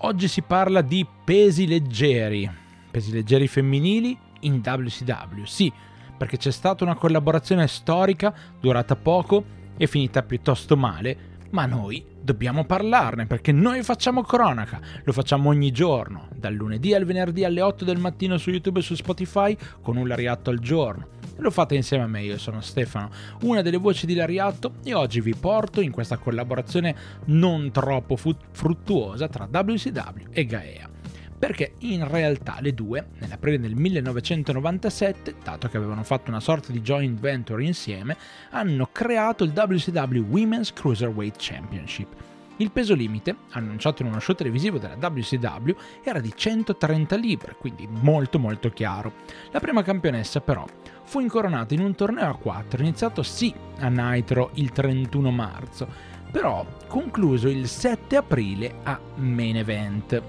Oggi si parla di pesi leggeri, pesi leggeri femminili in WCW, sì, perché c'è stata una collaborazione storica durata poco e finita piuttosto male, ma noi dobbiamo parlarne perché noi facciamo cronaca, lo facciamo ogni giorno, dal lunedì al venerdì alle 8 del mattino su YouTube e su Spotify con un lariatto al giorno. Lo fate insieme a me, io sono Stefano, una delle voci di Lariatto e oggi vi porto in questa collaborazione non troppo fruttuosa tra WCW e Gaea perché in realtà le due, nell'aprile del 1997, dato che avevano fatto una sorta di joint venture insieme, hanno creato il WCW Women's Cruiserweight Championship. Il peso limite, annunciato in uno show televisivo della WCW, era di 130 libbre, quindi molto molto chiaro. La prima campionessa però fu incoronata in un torneo a 4, iniziato sì a Nitro il 31 marzo, però concluso il 7 aprile a Main Event.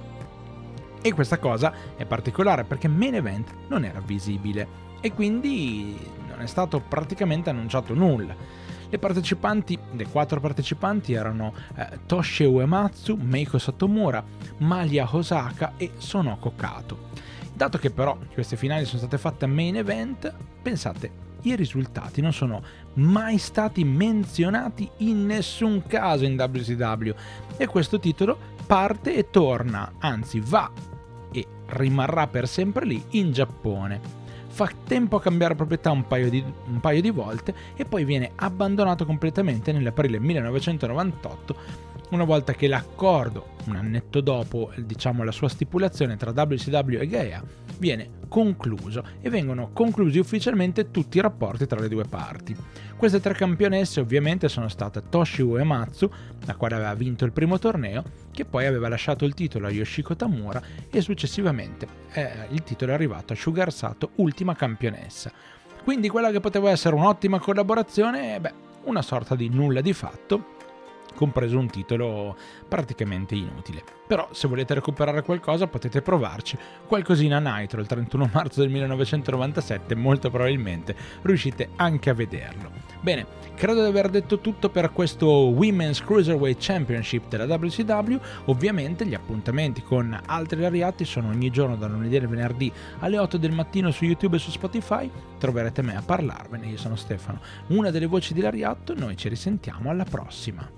E questa cosa è particolare perché Main Event non era visibile e quindi non è stato praticamente annunciato nulla. Le partecipanti, le quattro partecipanti erano eh, Toshi Uematsu, Meiko Satomura, Malia Osaka e Sonoko Kato. Dato che però queste finali sono state fatte a main event, pensate, i risultati non sono mai stati menzionati in nessun caso in WCW e questo titolo parte e torna, anzi va e rimarrà per sempre lì in Giappone. Fa tempo a cambiare proprietà un paio, di, un paio di volte e poi viene abbandonato completamente nell'aprile 1998 una volta che l'accordo, un annetto dopo diciamo, la sua stipulazione tra WCW e Gaia, viene concluso e vengono conclusi ufficialmente tutti i rapporti tra le due parti. Queste tre campionesse ovviamente sono state Toshi Uematsu, la quale aveva vinto il primo torneo, che poi aveva lasciato il titolo a Yoshiko Tamura e successivamente eh, il titolo è arrivato a Sugar Sato, ultima campionessa. Quindi quella che poteva essere un'ottima collaborazione, beh, una sorta di nulla di fatto, compreso un titolo praticamente inutile. Però se volete recuperare qualcosa potete provarci. Qualcosina Nitro il 31 marzo del 1997 molto probabilmente riuscite anche a vederlo. Bene, credo di aver detto tutto per questo Women's Cruiserweight Championship della WCW. Ovviamente gli appuntamenti con altri lariati sono ogni giorno dal lunedì al venerdì alle 8 del mattino su YouTube e su Spotify. Troverete me a parlarvene. Io sono Stefano, una delle voci di Lariatto. Noi ci risentiamo alla prossima.